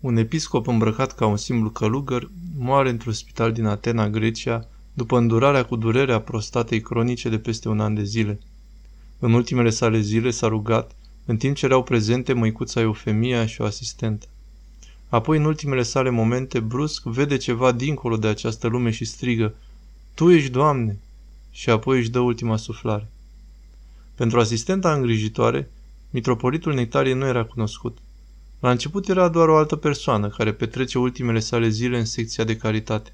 Un episcop îmbrăcat ca un simplu călugăr moare într-un spital din Atena, Grecia, după îndurarea cu durerea prostatei cronice de peste un an de zile. În ultimele sale zile s-a rugat, în timp ce erau prezente măicuța Eufemia și o asistentă. Apoi, în ultimele sale momente, brusc vede ceva dincolo de această lume și strigă, Tu ești, Doamne! Și apoi își dă ultima suflare. Pentru asistenta îngrijitoare, mitropolitul Nectarie nu era cunoscut. La început era doar o altă persoană care petrece ultimele sale zile în secția de caritate.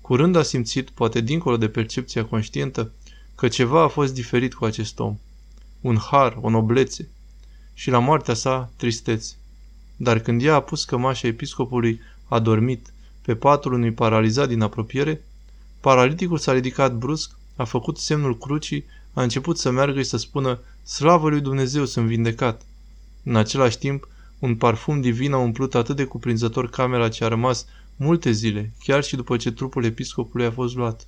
Curând a simțit, poate dincolo de percepția conștientă, că ceva a fost diferit cu acest om. Un har, o noblețe. Și la moartea sa, tristețe. Dar când ea a pus cămașa episcopului, a dormit, pe patul unui paralizat din apropiere, paraliticul s-a ridicat brusc, a făcut semnul crucii, a început să meargă și să spună, Slavă lui Dumnezeu, sunt vindecat. În același timp, un parfum divin a umplut atât de cuprinzător camera ce a rămas multe zile, chiar și după ce trupul episcopului a fost luat.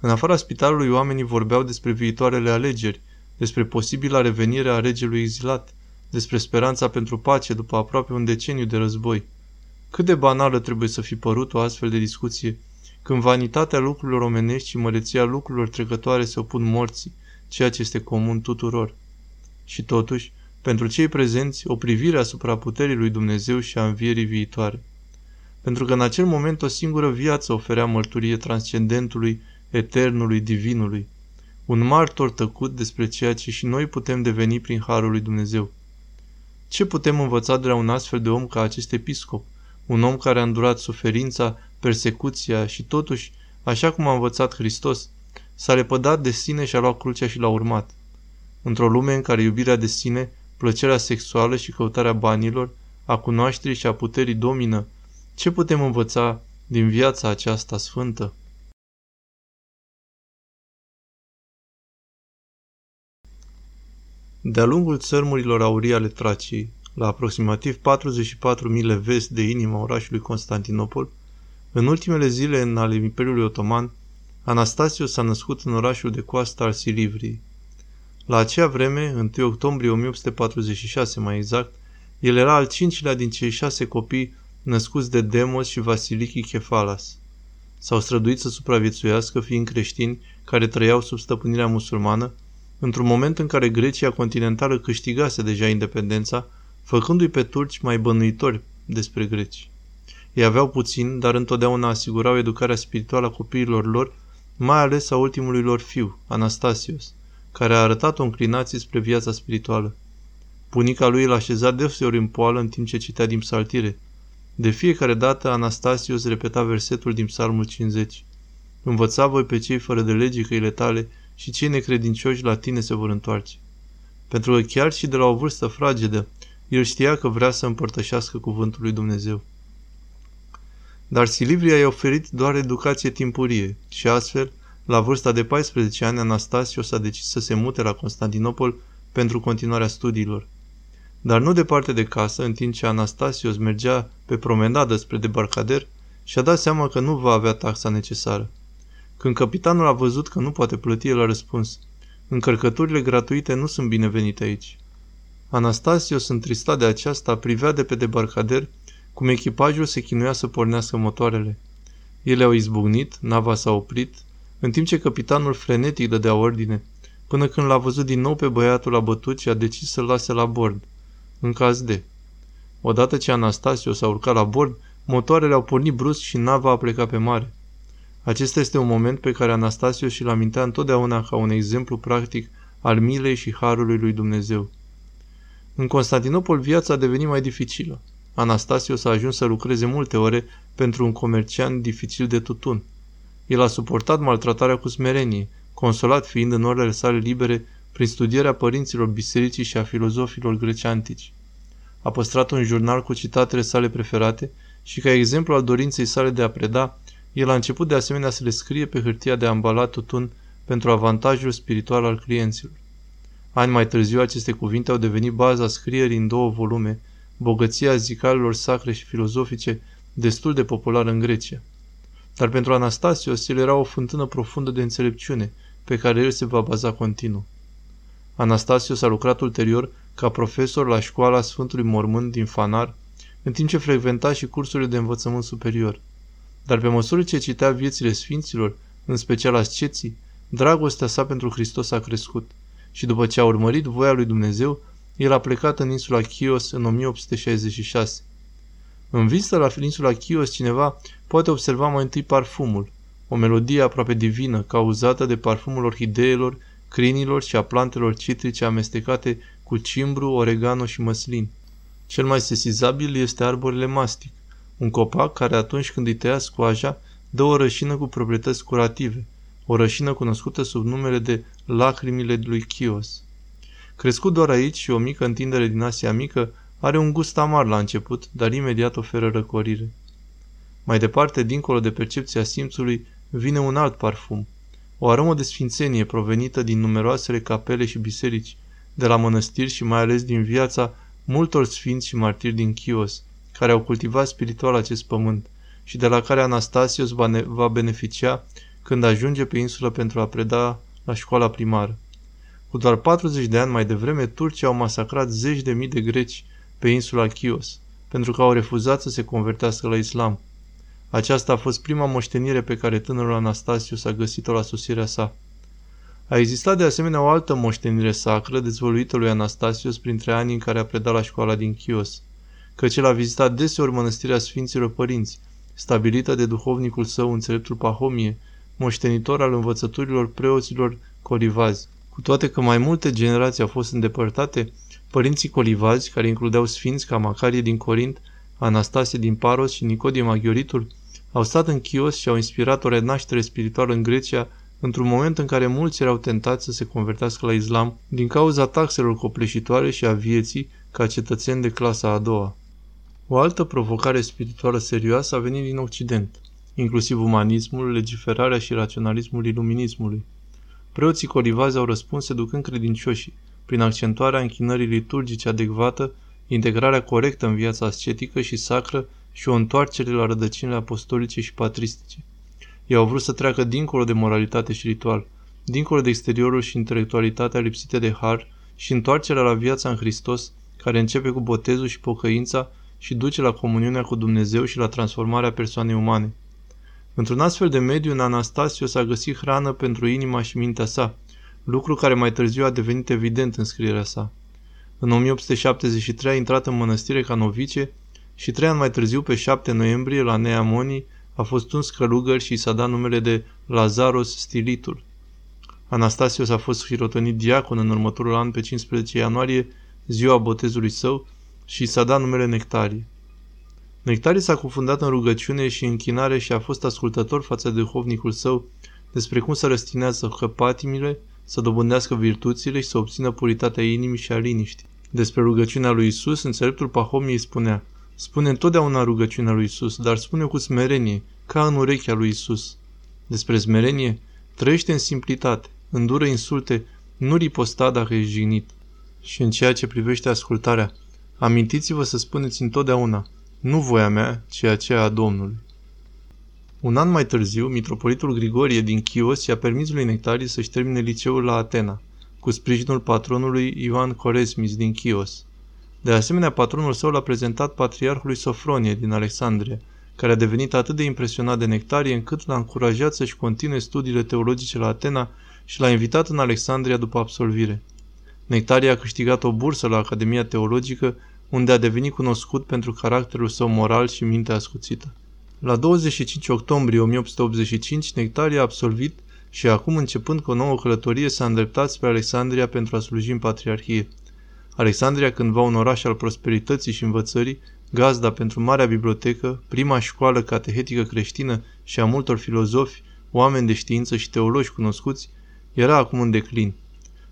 În afara spitalului, oamenii vorbeau despre viitoarele alegeri, despre posibila revenire a regelui exilat, despre speranța pentru pace după aproape un deceniu de război. Cât de banală trebuie să fi părut o astfel de discuție, când vanitatea lucrurilor omenești și măreția lucrurilor trecătoare se opun morții, ceea ce este comun tuturor. Și totuși, pentru cei prezenți, o privire asupra puterii lui Dumnezeu și a învierii viitoare. Pentru că în acel moment o singură viață oferea mărturie transcendentului, eternului, divinului, un martor tăcut despre ceea ce și noi putem deveni prin harul lui Dumnezeu. Ce putem învăța de la un astfel de om ca acest episcop, un om care a îndurat suferința, persecuția și totuși, așa cum a învățat Hristos, s-a lepădat de sine și a luat crucea și l-a urmat. Într-o lume în care iubirea de sine, plăcerea sexuală și căutarea banilor, a cunoașterii și a puterii domină, ce putem învăța din viața aceasta sfântă? De-a lungul țărmurilor aurii ale Traciei, la aproximativ 44 mile vest de inima orașului Constantinopol, în ultimele zile în ale Imperiului Otoman, Anastasio s-a născut în orașul de coastă al Silivriei. La acea vreme, 1 octombrie 1846 mai exact, el era al cincilea din cei șase copii născuți de Demos și Vasiliki Kefalas. S-au străduit să supraviețuiască fiind creștini care trăiau sub stăpânirea musulmană, într-un moment în care Grecia continentală câștigase deja independența, făcându-i pe turci mai bănuitori despre greci. Ei aveau puțin, dar întotdeauna asigurau educarea spirituală a copiilor lor, mai ales a ultimului lor fiu, Anastasios, care a arătat o înclinație spre viața spirituală. Bunica lui l-a așezat deseori în poală în timp ce citea din psaltire. De fiecare dată Anastasios repeta versetul din psalmul 50. Învăța voi pe cei fără de lege căile tale și cei necredincioși la tine se vor întoarce. Pentru că chiar și de la o vârstă fragedă, el știa că vrea să împărtășească cuvântul lui Dumnezeu. Dar Silivria i-a oferit doar educație timpurie și astfel, la vârsta de 14 ani, Anastasio s-a decis să se mute la Constantinopol pentru continuarea studiilor. Dar nu departe de casă, în timp ce Anastasios mergea pe promenadă spre debarcader, și-a dat seama că nu va avea taxa necesară. Când capitanul a văzut că nu poate plăti, el a răspuns, încărcăturile gratuite nu sunt binevenite aici. Anastasios, întristat de aceasta, privea de pe debarcader cum echipajul se chinuia să pornească motoarele. Ele au izbucnit, nava s-a oprit, în timp ce capitanul frenetic dădea ordine, până când l-a văzut din nou pe băiatul abătut și a decis să-l lase la bord, în caz de. Odată ce Anastasio s-a urcat la bord, motoarele au pornit brusc și nava a plecat pe mare. Acesta este un moment pe care Anastasio și-l amintea întotdeauna ca un exemplu practic al milei și harului lui Dumnezeu. În Constantinopol viața a devenit mai dificilă. Anastasio s-a ajuns să lucreze multe ore pentru un comerciant dificil de tutun. El a suportat maltratarea cu smerenie, consolat fiind în orele sale libere prin studierea părinților bisericii și a filozofilor greci antici. A păstrat un jurnal cu citatele sale preferate și ca exemplu al dorinței sale de a preda, el a început de asemenea să le scrie pe hârtia de ambalat tutun pentru avantajul spiritual al clienților. Ani mai târziu, aceste cuvinte au devenit baza scrierii în două volume, bogăția zicalelor sacre și filozofice, destul de populară în Grecia. Dar pentru Anastasios, el era o fântână profundă de înțelepciune, pe care el se va baza continuu. Anastasios a lucrat ulterior ca profesor la școala Sfântului Mormânt din Fanar, în timp ce frecventa și cursurile de învățământ superior. Dar pe măsură ce citea viețile sfinților, în special asceții, dragostea sa pentru Hristos a crescut și după ce a urmărit voia lui Dumnezeu, el a plecat în insula Chios în 1866. În vizită la insula Chios, cineva poate observa mai întâi parfumul, o melodie aproape divină, cauzată de parfumul orhideelor, crinilor și a plantelor citrice amestecate cu cimbru, oregano și măslin. Cel mai sesizabil este arborele mastic, un copac care atunci când îi tăia scoaja, dă o rășină cu proprietăți curative, o rășină cunoscută sub numele de lacrimile lui Chios. Crescut doar aici și o mică întindere din Asia Mică, are un gust amar la început, dar imediat oferă răcorire. Mai departe, dincolo de percepția simțului, vine un alt parfum, o aromă de sfințenie provenită din numeroasele capele și biserici, de la mănăstiri și mai ales din viața multor sfinți și martiri din Chios, care au cultivat spiritual acest pământ și de la care Anastasios va beneficia când ajunge pe insulă pentru a preda la școala primară. Cu doar 40 de ani mai devreme, turcii au masacrat zeci de mii de greci pe insula Chios, pentru că au refuzat să se convertească la islam. Aceasta a fost prima moștenire pe care tânărul Anastasius a găsit-o la sosirea sa. A existat de asemenea o altă moștenire sacră dezvoluită lui Anastasius printre anii în care a predat la școala din Chios, căci el a vizitat deseori mănăstirea Sfinților Părinți, stabilită de duhovnicul său înțeleptul Pahomie, moștenitor al învățăturilor preoților colivazi. Cu toate că mai multe generații au fost îndepărtate, părinții colivazi, care includeau sfinți ca Macarie din Corint, Anastasie din Paros și Nicodim Maghioritul, au stat în Chios și au inspirat o renaștere spirituală în Grecia într-un moment în care mulți erau tentați să se convertească la islam din cauza taxelor copleșitoare și a vieții ca cetățeni de clasa a doua. O altă provocare spirituală serioasă a venit din Occident, inclusiv umanismul, legiferarea și raționalismul iluminismului. Preoții colivazi au răspuns seducând credincioșii, prin accentuarea închinării liturgice adecvată, integrarea corectă în viața ascetică și sacră și o întoarcere la rădăcinile apostolice și patristice. Ei au vrut să treacă dincolo de moralitate și ritual, dincolo de exteriorul și intelectualitatea lipsite de har și întoarcerea la viața în Hristos, care începe cu botezul și pocăința și duce la comuniunea cu Dumnezeu și la transformarea persoanei umane. Într-un astfel de mediu, în Anastasio s-a găsit hrană pentru inima și mintea sa, lucru care mai târziu a devenit evident în scrierea sa. În 1873 a intrat în mănăstire ca novice și trei ani mai târziu, pe 7 noiembrie, la Neamoni, a fost un călugăr și i s-a dat numele de Lazaros Stilitul. Anastasios a fost hirotonit diacon în următorul an pe 15 ianuarie, ziua botezului său, și i s-a dat numele Nectarie. Nectarie s-a cufundat în rugăciune și închinare și a fost ascultător față de duhovnicul său despre cum să răstinează căpatimile, să dobândească virtuțile și să obțină puritatea inimii și a liniștii. Despre rugăciunea lui Isus, înțeleptul Pahomii spunea, Spune întotdeauna rugăciunea lui Isus, dar spune cu smerenie, ca în urechea lui Isus. Despre smerenie, trăiește în simplitate, îndură insulte, nu riposta dacă ești jignit. Și în ceea ce privește ascultarea, amintiți-vă să spuneți întotdeauna, nu voia mea, ci aceea a Domnului. Un an mai târziu, mitropolitul Grigorie din Chios i-a permis lui Nectarie să-și termine liceul la Atena, cu sprijinul patronului Ioan Coresmis din Chios. De asemenea, patronul său l-a prezentat patriarhului Sofronie din Alexandria, care a devenit atât de impresionat de Nectarie încât l-a încurajat să-și continue studiile teologice la Atena și l-a invitat în Alexandria după absolvire. Nectarie a câștigat o bursă la Academia Teologică, unde a devenit cunoscut pentru caracterul său moral și mintea ascuțită. La 25 octombrie 1885, Nectarie a absolvit și acum, începând cu o nouă călătorie, s-a îndreptat spre Alexandria pentru a sluji în patriarhie. Alexandria, cândva un oraș al prosperității și învățării, gazda pentru Marea Bibliotecă, prima școală catehetică creștină și a multor filozofi, oameni de știință și teologi cunoscuți, era acum în declin.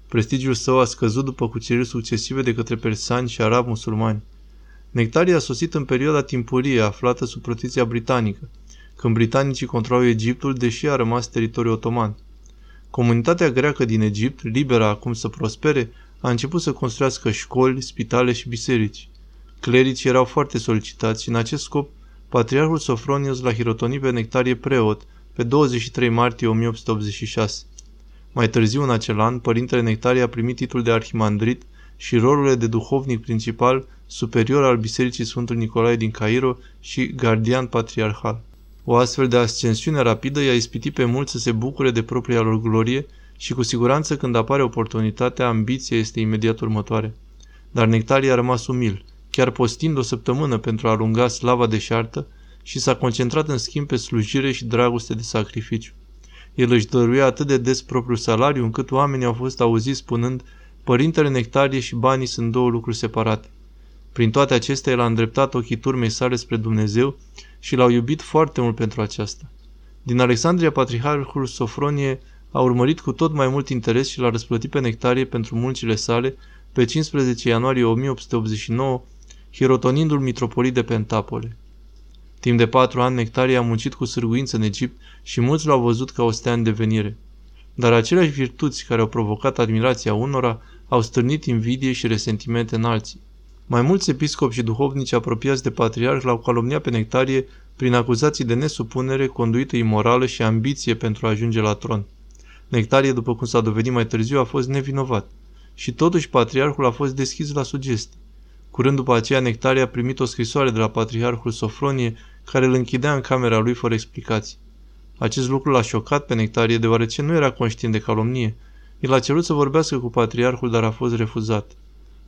Prestigiul său a scăzut după cuceriri succesive de către persani și arabi musulmani. Nectaria a sosit în perioada timpurie aflată sub protecția britanică, când britanicii controlau Egiptul, deși a rămas teritoriu otoman. Comunitatea greacă din Egipt, liberă acum să prospere, a început să construiască școli, spitale și biserici. Clericii erau foarte solicitați și în acest scop Patriarhul Sofronius l-a hirotonit pe Nectarie preot pe 23 martie 1886. Mai târziu în acel an, părintele Nectarie a primit titlul de arhimandrit și rolurile de duhovnic principal, superior al Bisericii Sfântul Nicolae din Cairo și gardian patriarhal. O astfel de ascensiune rapidă i-a ispitit pe mulți să se bucure de propria lor glorie și cu siguranță când apare oportunitatea, ambiția este imediat următoare. Dar Nectarie a rămas umil, chiar postind o săptămână pentru a alunga slava deșartă și s-a concentrat în schimb pe slujire și dragoste de sacrificiu. El își dăruia atât de des propriul salariu încât oamenii au fost auziți spunând Părintele Nectarie și banii sunt două lucruri separate. Prin toate acestea, el a îndreptat ochii turmei sale spre Dumnezeu și l-au iubit foarte mult pentru aceasta. Din Alexandria, patriarhul Sofronie a urmărit cu tot mai mult interes și l-a răsplătit pe Nectarie pentru muncile sale pe 15 ianuarie 1889, hirotonindu-l mitropolit de Pentapole. Timp de patru ani, Nectarie a muncit cu sârguință în Egipt și mulți l-au văzut ca o stea în devenire. Dar aceleași virtuți care au provocat admirația unora au stârnit invidie și resentimente în alții. Mai mulți episcopi și duhovnici apropiați de patriarh l-au calomniat pe Nectarie prin acuzații de nesupunere, conduită imorală și ambiție pentru a ajunge la tron. Nectarie, după cum s-a dovedit mai târziu, a fost nevinovat. Și totuși patriarhul a fost deschis la sugestii. Curând după aceea, Nectarie a primit o scrisoare de la patriarhul Sofronie, care îl închidea în camera lui fără explicații. Acest lucru l-a șocat pe Nectarie, deoarece nu era conștient de calomnie. El a cerut să vorbească cu patriarhul, dar a fost refuzat.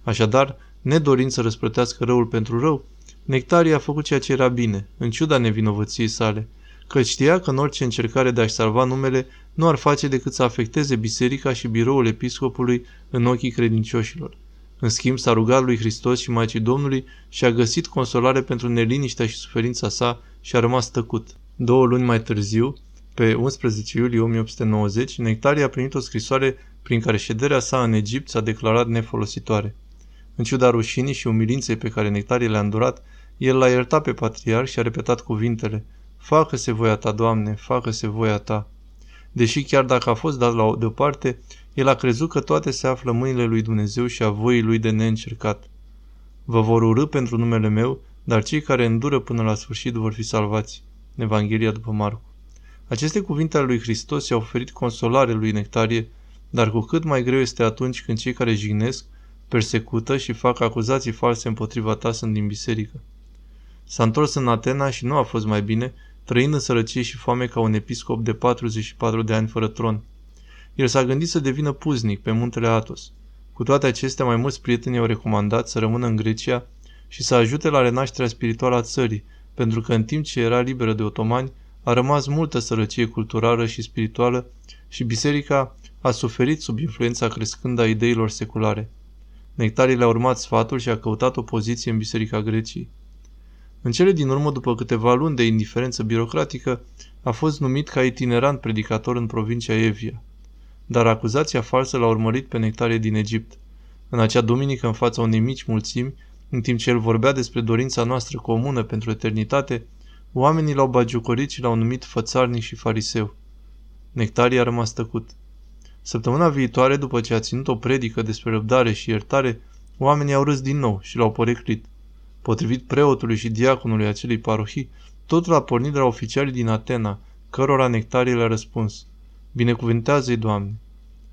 Așadar, nedorind să răsplătească răul pentru rău, Nectarie a făcut ceea ce era bine, în ciuda nevinovăției sale, că știa că în orice încercare de a-și salva numele nu ar face decât să afecteze biserica și biroul episcopului în ochii credincioșilor. În schimb, s-a rugat lui Hristos și Maicii Domnului și a găsit consolare pentru neliniștea și suferința sa și a rămas tăcut. Două luni mai târziu, pe 11 iulie 1890, Nectarie a primit o scrisoare prin care șederea sa în Egipt s-a declarat nefolositoare. În ciuda rușinii și umilinței pe care Nectarie le-a îndurat, el l-a iertat pe patriarh și a repetat cuvintele Facă-se voia ta, Doamne, facă-se voia ta. Deși chiar dacă a fost dat la o deoparte, el a crezut că toate se află în mâinile lui Dumnezeu și a voii lui de neîncercat. Vă vor urâ pentru numele meu, dar cei care îndură până la sfârșit vor fi salvați. Evanghelia după Marcu. Aceste cuvinte ale lui Hristos i-au oferit consolare lui Nectarie, dar cu cât mai greu este atunci când cei care jignesc, persecută și fac acuzații false împotriva ta sunt din biserică. S-a întors în Atena și nu a fost mai bine, trăind în sărăcie și foame ca un episcop de 44 de ani fără tron. El s-a gândit să devină puznic pe muntele Atos. Cu toate acestea, mai mulți prieteni au recomandat să rămână în Grecia și să ajute la renașterea spirituală a țării, pentru că în timp ce era liberă de otomani, a rămas multă sărăcie culturală și spirituală și biserica a suferit sub influența crescândă a ideilor seculare. Nectarii le-a urmat sfatul și a căutat o poziție în Biserica Greciei. În cele din urmă, după câteva luni de indiferență birocratică, a fost numit ca itinerant predicator în provincia Evia. Dar acuzația falsă l-a urmărit pe Nectarie din Egipt. În acea duminică, în fața unei mici mulțimi, în timp ce el vorbea despre dorința noastră comună pentru eternitate, oamenii l-au bagiucorit și l-au numit fățarnic și fariseu. Nectarie a rămas tăcut. Săptămâna viitoare, după ce a ținut o predică despre răbdare și iertare, oamenii au râs din nou și l-au poreclit. Potrivit preotului și diaconului acelei parohii, totul a pornit de la oficialii din Atena, cărora Nectarie le-a răspuns. Binecuvântează-i, Doamne!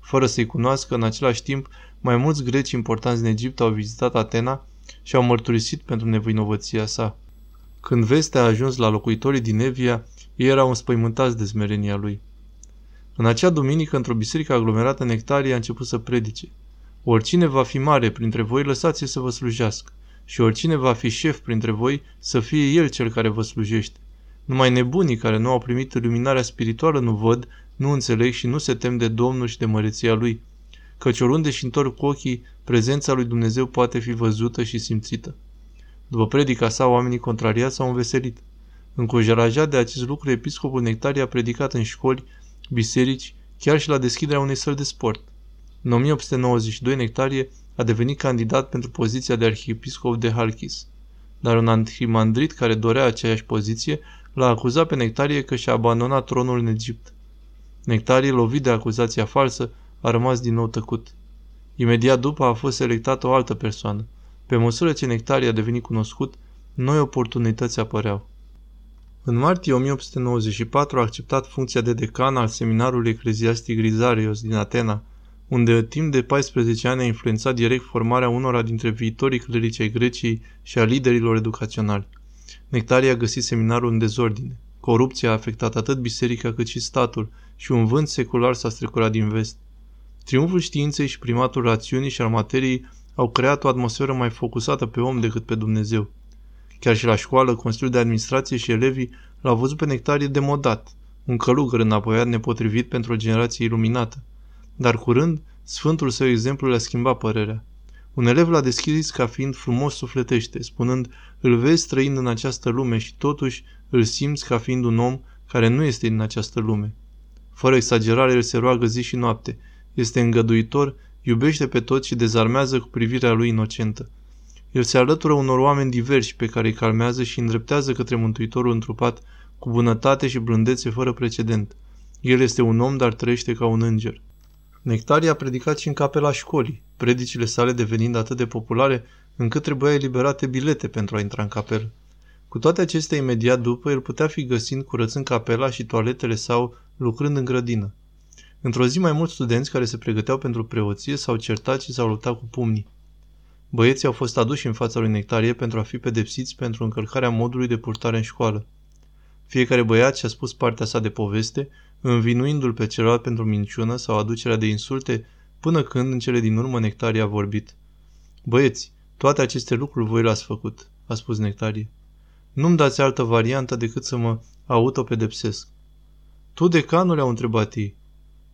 Fără să-i cunoască, în același timp, mai mulți greci importanți din Egipt au vizitat Atena și au mărturisit pentru nevinovăția sa. Când vestea a ajuns la locuitorii din Evia, ei erau înspăimântați de smerenia lui. În acea duminică, într-o biserică aglomerată, Nectarie a început să predice. Oricine va fi mare printre voi, lăsați să vă slujească și oricine va fi șef printre voi, să fie el cel care vă slujește. Numai nebunii care nu au primit iluminarea spirituală nu văd, nu înțeleg și nu se tem de Domnul și de măreția Lui. Căci oriunde și întorc cu ochii, prezența lui Dumnezeu poate fi văzută și simțită. După predica sa, oamenii contrariați s-au înveselit. Încurajat de acest lucru, episcopul Nectarie a predicat în școli, biserici, chiar și la deschiderea unei săli de sport. În 1892, Nectarie a devenit candidat pentru poziția de arhiepiscop de Halkis. Dar un antimandrit care dorea aceeași poziție l-a acuzat pe Nectarie că și-a abandonat tronul în Egipt. Nectarie, lovit de acuzația falsă, a rămas din nou tăcut. Imediat după a fost selectată o altă persoană. Pe măsură ce Nectarie a devenit cunoscut, noi oportunități apăreau. În martie 1894 a acceptat funcția de decan al seminarului ecleziastic Grizarios din Atena, unde timp de 14 ani a influențat direct formarea unora dintre viitorii clerici ai Greciei și a liderilor educaționali. Nectaria a găsit seminarul în dezordine. Corupția a afectat atât biserica cât și statul și un vânt secular s-a strecurat din vest. Triumful științei și primatul rațiunii și al materiei au creat o atmosferă mai focusată pe om decât pe Dumnezeu. Chiar și la școală, Consiliul de Administrație și elevii l-au văzut pe Nectarie demodat, un călugăr înapoiat nepotrivit pentru o generație iluminată. Dar curând, sfântul său exemplu le-a schimbat părerea. Un elev l-a deschis ca fiind frumos sufletește, spunând, îl vezi trăind în această lume și totuși îl simți ca fiind un om care nu este în această lume. Fără exagerare, el se roagă zi și noapte. Este îngăduitor, iubește pe toți și dezarmează cu privirea lui inocentă. El se alătură unor oameni diversi pe care îi calmează și îndreptează către Mântuitorul întrupat cu bunătate și blândețe fără precedent. El este un om, dar trăiește ca un înger. Nectarie a predicat și în capela școlii, predicile sale devenind atât de populare încât trebuia eliberate bilete pentru a intra în capelă. Cu toate acestea, imediat după, el putea fi găsit curățând capela și toaletele sau lucrând în grădină. Într-o zi, mai mulți studenți care se pregăteau pentru preoție s-au certat și s-au luptat cu pumnii. Băieții au fost aduși în fața lui Nectarie pentru a fi pedepsiți pentru încălcarea modului de purtare în școală. Fiecare băiat și-a spus partea sa de poveste, învinuindu-l pe celălalt pentru minciună sau aducerea de insulte, până când, în cele din urmă, Nectarie a vorbit. Băieți, toate aceste lucruri voi le-ați făcut, a spus Nectarie. Nu-mi dați altă variantă decât să mă autopedepsesc. Tu, decanul, au întrebat ei.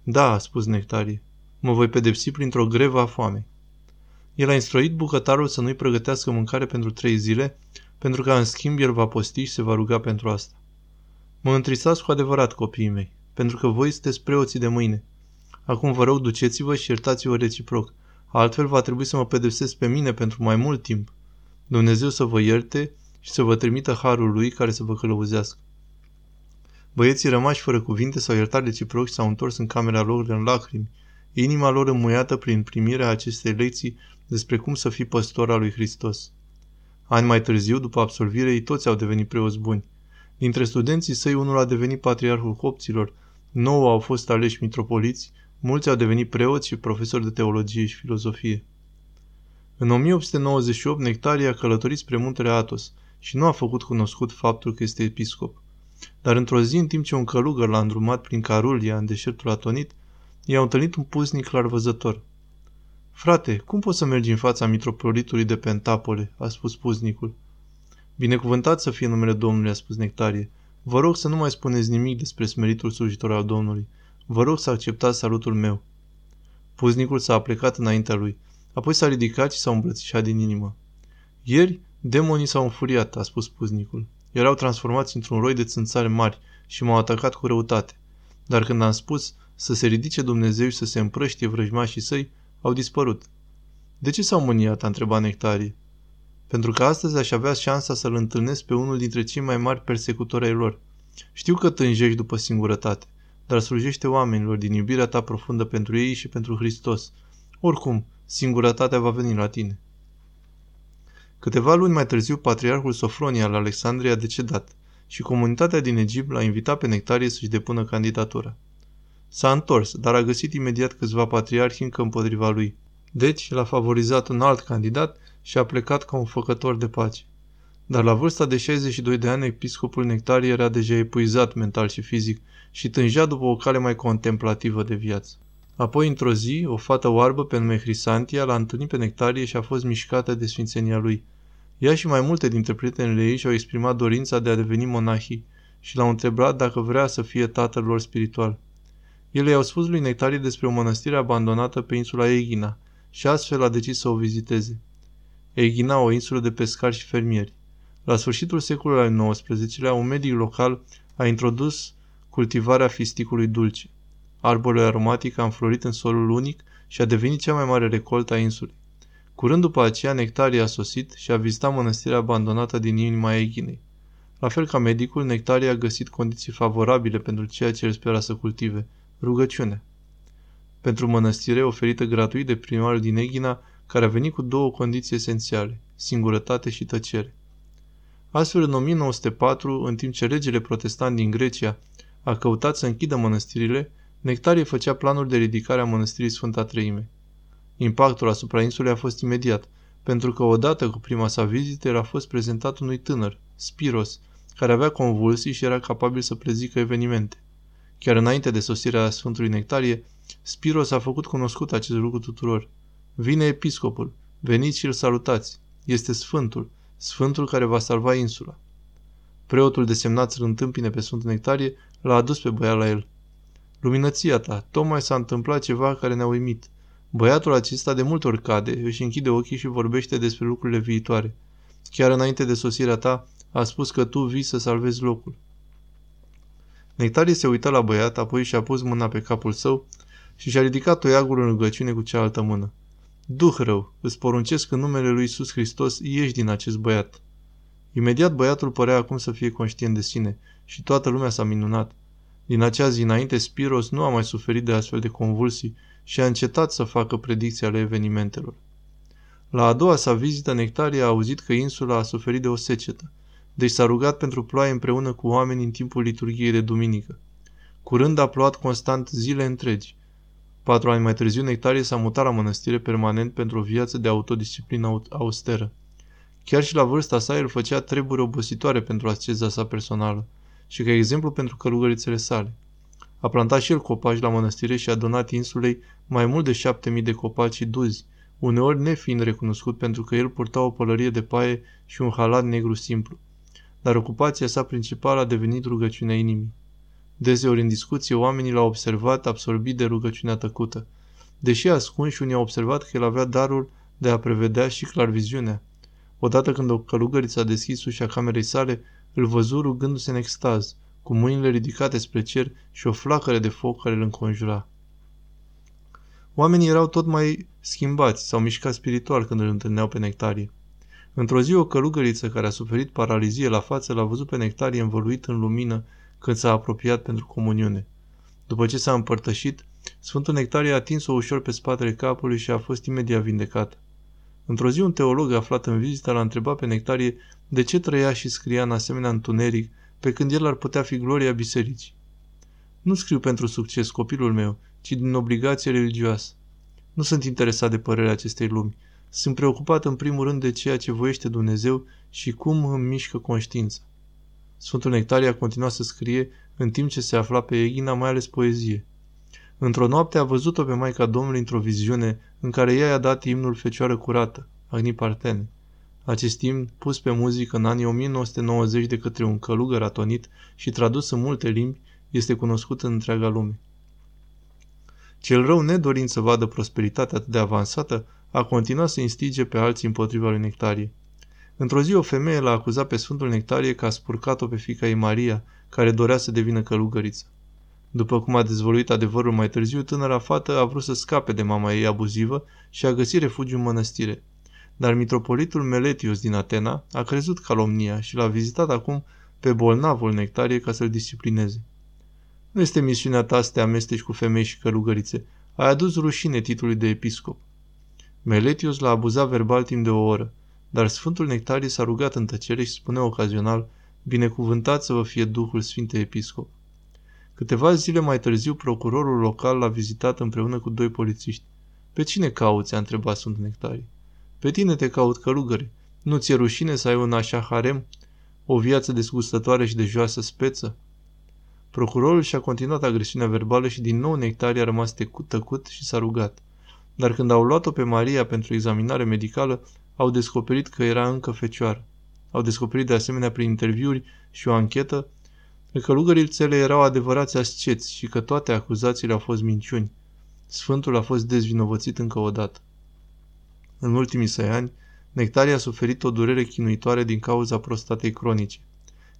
Da, a spus Nectarie. Mă voi pedepsi printr-o grevă a foamei. El a instruit bucătarul să nu-i pregătească mâncare pentru trei zile, pentru că în schimb el va posti și se va ruga pentru asta. Mă întristați cu adevărat, copiii mei, pentru că voi sunteți preoții de mâine. Acum vă rog, duceți-vă și iertați-vă reciproc. Altfel va trebui să mă pedepsesc pe mine pentru mai mult timp. Dumnezeu să vă ierte și să vă trimită harul lui care să vă călăuzească. Băieții rămași fără cuvinte s-au iertat reciproc și s-au întors în camera lor în lacrimi, inima lor înmuiată prin primirea acestei lecții despre cum să fii păstor al lui Hristos. Ani mai târziu, după absolvire, ei toți au devenit preoți buni. Dintre studenții săi, unul a devenit patriarhul copților, nouă au fost aleși mitropoliți, mulți au devenit preoți și profesori de teologie și filozofie. În 1898, Nectarie a călătorit spre muntele Atos și nu a făcut cunoscut faptul că este episcop. Dar într-o zi, în timp ce un călugăr l-a îndrumat prin Carulia, în deșertul Atonit, i-a întâlnit un puznic văzător. Frate, cum poți să mergi în fața mitropolitului de Pentapole?" a spus puznicul. Binecuvântat să fie numele Domnului, a spus Nectarie. Vă rog să nu mai spuneți nimic despre smeritul slujitor al Domnului. Vă rog să acceptați salutul meu. Puznicul s-a plecat înaintea lui. Apoi s-a ridicat și s-a îmbrățișat din inimă. Ieri, demonii s-au înfuriat, a spus puznicul. Erau transformați într-un roi de țânțare mari și m-au atacat cu răutate. Dar când am spus să se ridice Dumnezeu și să se împrăștie vrăjmașii săi, au dispărut. De ce s-au mâniat? a întrebat Nectarie. Pentru că astăzi aș avea șansa să-l întâlnesc pe unul dintre cei mai mari persecutori ai lor. Știu că tânjești după singurătate, dar slujește oamenilor din iubirea ta profundă pentru ei și pentru Hristos. Oricum, singurătatea va veni la tine. Câteva luni mai târziu, patriarhul Sofronie al Alexandriei a decedat și comunitatea din Egipt l-a invitat pe Nectarie să-și depună candidatura. S-a întors, dar a găsit imediat câțiva patriarhi încă împotriva lui. Deci l-a favorizat un alt candidat și a plecat ca un făcător de pace. Dar la vârsta de 62 de ani, episcopul Nectarie era deja epuizat mental și fizic și tângea după o cale mai contemplativă de viață. Apoi, într-o zi, o fată oarbă pe nume Hrisantia l-a întâlnit pe Nectarie și a fost mișcată de sfințenia lui. Ea și mai multe dintre prietenele ei și-au exprimat dorința de a deveni monahii și l-au întrebat dacă vrea să fie tatăl lor spiritual. Ele i-au spus lui Nectarie despre o mănăstire abandonată pe insula Egina și astfel a decis să o viziteze. Egina, o insulă de pescari și fermieri. La sfârșitul secolului al XIX-lea, un medic local a introdus cultivarea fisticului dulce. Arborul aromatic a înflorit în solul unic și a devenit cea mai mare recoltă a insulei. Curând după aceea, Nectarie a sosit și a vizitat mănăstirea abandonată din inima Eghinei. La fel ca medicul, Nectarie a găsit condiții favorabile pentru ceea ce el spera să cultive, rugăciune. Pentru mănăstire oferită gratuit de primarul din Eghina, care a venit cu două condiții esențiale, singurătate și tăcere. Astfel, în 1904, în timp ce regele protestant din Grecia a căutat să închidă mănăstirile, Nectarie făcea planuri de ridicare a mănăstirii Sfânta Treime. Impactul asupra insulei a fost imediat, pentru că odată cu prima sa vizită era fost prezentat unui tânăr, Spiros, care avea convulsii și era capabil să prezică evenimente. Chiar înainte de sosirea Sfântului Nectarie, Spiros a făcut cunoscut acest lucru tuturor. Vine episcopul, veniți și îl salutați. Este Sfântul, Sfântul care va salva insula. Preotul desemnat să-l întâmpine pe Sfântul Nectarie l-a adus pe băiat la el. Luminăția ta, tocmai s-a întâmplat ceva care ne-a uimit. Băiatul acesta de multe ori cade, își închide ochii și vorbește despre lucrurile viitoare. Chiar înainte de sosirea ta, a spus că tu vii să salvezi locul. Nectarie se uită la băiat, apoi și-a pus mâna pe capul său și și-a ridicat toiagul în rugăciune cu cealaltă mână. Duh rău, îți poruncesc în numele lui Iisus Hristos, ieși din acest băiat. Imediat băiatul părea acum să fie conștient de sine și toată lumea s-a minunat. Din acea zi înainte, Spiros nu a mai suferit de astfel de convulsii și a încetat să facă predicții ale evenimentelor. La a doua sa vizită, Nectarie a auzit că insula a suferit de o secetă, deci s-a rugat pentru ploaie împreună cu oameni în timpul liturgiei de duminică. Curând a plouat constant zile întregi. Patru ani mai târziu, Nectarie s-a mutat la mănăstire permanent pentru o viață de autodisciplină austeră. Chiar și la vârsta sa, el făcea treburi obositoare pentru asceza sa personală și ca exemplu pentru călugărițele sale. A plantat și el copaci la mănăstire și a donat insulei mai mult de șapte mii de copaci și duzi, uneori nefiind recunoscut pentru că el purta o pălărie de paie și un halat negru simplu. Dar ocupația sa principală a devenit rugăciunea inimii. Deseori în discuție oamenii l-au observat absorbit de rugăciunea tăcută. Deși ascunși, unii au observat că el avea darul de a prevedea și clar viziunea. Odată când o călugăriță a deschis ușa camerei sale, îl văzu rugându-se în extaz, cu mâinile ridicate spre cer și o flacără de foc care îl înconjura. Oamenii erau tot mai schimbați sau mișcați spiritual când îl întâlneau pe Nectarie. Într-o zi, o călugăriță care a suferit paralizie la față l-a văzut pe Nectarie învăluit în lumină când s-a apropiat pentru comuniune. După ce s-a împărtășit, Sfântul Nectarie a atins-o ușor pe spatele capului și a fost imediat vindecat. Într-o zi, un teolog aflat în vizită l-a întrebat pe Nectarie de ce trăia și scria în asemenea întuneric, pe când el ar putea fi gloria bisericii. Nu scriu pentru succes, copilul meu, ci din obligație religioasă. Nu sunt interesat de părerea acestei lumi. Sunt preocupat în primul rând de ceea ce voiește Dumnezeu și cum îmi mișcă conștiința. Sfântul Nectarie a continuat să scrie în timp ce se afla pe Egina, mai ales poezie. Într-o noapte a văzut-o pe Maica Domnului într-o viziune în care ea i-a dat imnul Fecioară Curată, Agni Partene. Acest imn, pus pe muzică în anii 1990 de către un călugăr atonit și tradus în multe limbi, este cunoscut în întreaga lume. Cel rău, nedorind să vadă prosperitatea atât de avansată, a continuat să instige pe alții împotriva lui Nectarie. Într-o zi o femeie l-a acuzat pe Sfântul Nectarie că a spurcat-o pe fica ei Maria, care dorea să devină călugăriță. După cum a dezvoluit adevărul mai târziu, tânăra fată a vrut să scape de mama ei abuzivă și a găsit refugiu în mănăstire. Dar mitropolitul Meletius din Atena a crezut calomnia și l-a vizitat acum pe bolnavul Nectarie ca să-l disciplineze. Nu este misiunea ta să te amesteci cu femei și călugărițe. Ai adus rușine titlului de episcop. Meletius l-a abuzat verbal timp de o oră, dar Sfântul Nectarie s-a rugat în tăcere și spune ocazional, binecuvântat să vă fie Duhul Sfinte Episcop. Câteva zile mai târziu, procurorul local l-a vizitat împreună cu doi polițiști. Pe cine cauți?" a întrebat Sfântul Nectarie. Pe tine te caut, călugări. Nu ți-e rușine să ai un așa harem? O viață desgustătoare și de joasă speță?" Procurorul și-a continuat agresiunea verbală și din nou Nectarie a rămas tăcut, tăcut și s-a rugat. Dar când au luat-o pe Maria pentru examinare medicală, au descoperit că era încă fecioară. Au descoperit de asemenea prin interviuri și o anchetă că călugărițele erau adevărați asceți și că toate acuzațiile au fost minciuni. Sfântul a fost dezvinovățit încă o dată. În ultimii săi ani, Nectaria a suferit o durere chinuitoare din cauza prostatei cronice.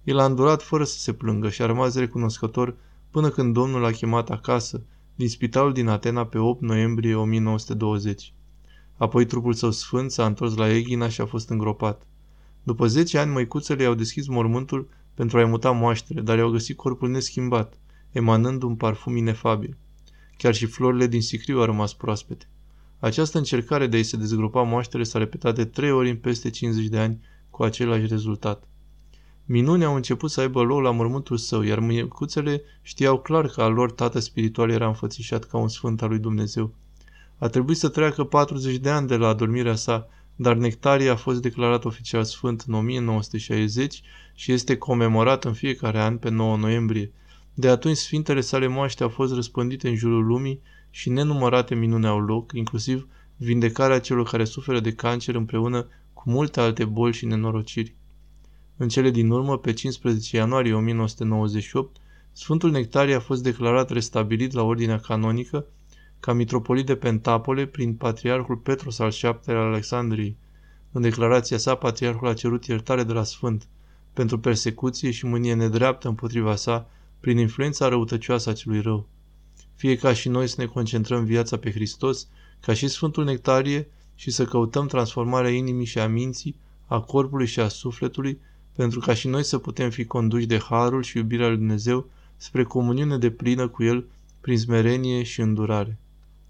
El a îndurat fără să se plângă și a rămas recunoscător până când Domnul l-a chemat acasă, din spitalul din Atena pe 8 noiembrie 1920. Apoi trupul său sfânt s-a întors la Eghina și a fost îngropat. După 10 ani, măicuțele i-au deschis mormântul pentru a-i muta moaștele, dar i-au găsit corpul neschimbat, emanând un parfum inefabil. Chiar și florile din sicriu au rămas proaspete. Această încercare de a-i se dezgropa moaștele s-a repetat de trei ori în peste 50 de ani, cu același rezultat. Minunea au început să aibă loc la mormântul său, iar mâiecuțele știau clar că al lor tată spiritual era înfățișat ca un sfânt al lui Dumnezeu. A trebuit să treacă 40 de ani de la adormirea sa, dar Nectarie a fost declarat oficial sfânt în 1960 și este comemorat în fiecare an pe 9 noiembrie. De atunci, sfintele sale moaște au fost răspândite în jurul lumii și nenumărate minune au loc, inclusiv vindecarea celor care suferă de cancer împreună cu multe alte boli și nenorociri. În cele din urmă, pe 15 ianuarie 1998, Sfântul Nectarie a fost declarat restabilit la ordinea canonică ca mitropolit de Pentapole prin patriarhul Petros al VII-lea al Alexandriei. În declarația sa, patriarhul a cerut iertare de la Sfânt pentru persecuție și mânie nedreaptă împotriva sa prin influența răutăcioasă a celui rău. Fie ca și noi să ne concentrăm viața pe Hristos, ca și Sfântul Nectarie, și să căutăm transformarea inimii și a minții, a corpului și a sufletului, pentru ca și noi să putem fi conduși de harul și iubirea lui Dumnezeu spre comuniune de plină cu El prin smerenie și îndurare.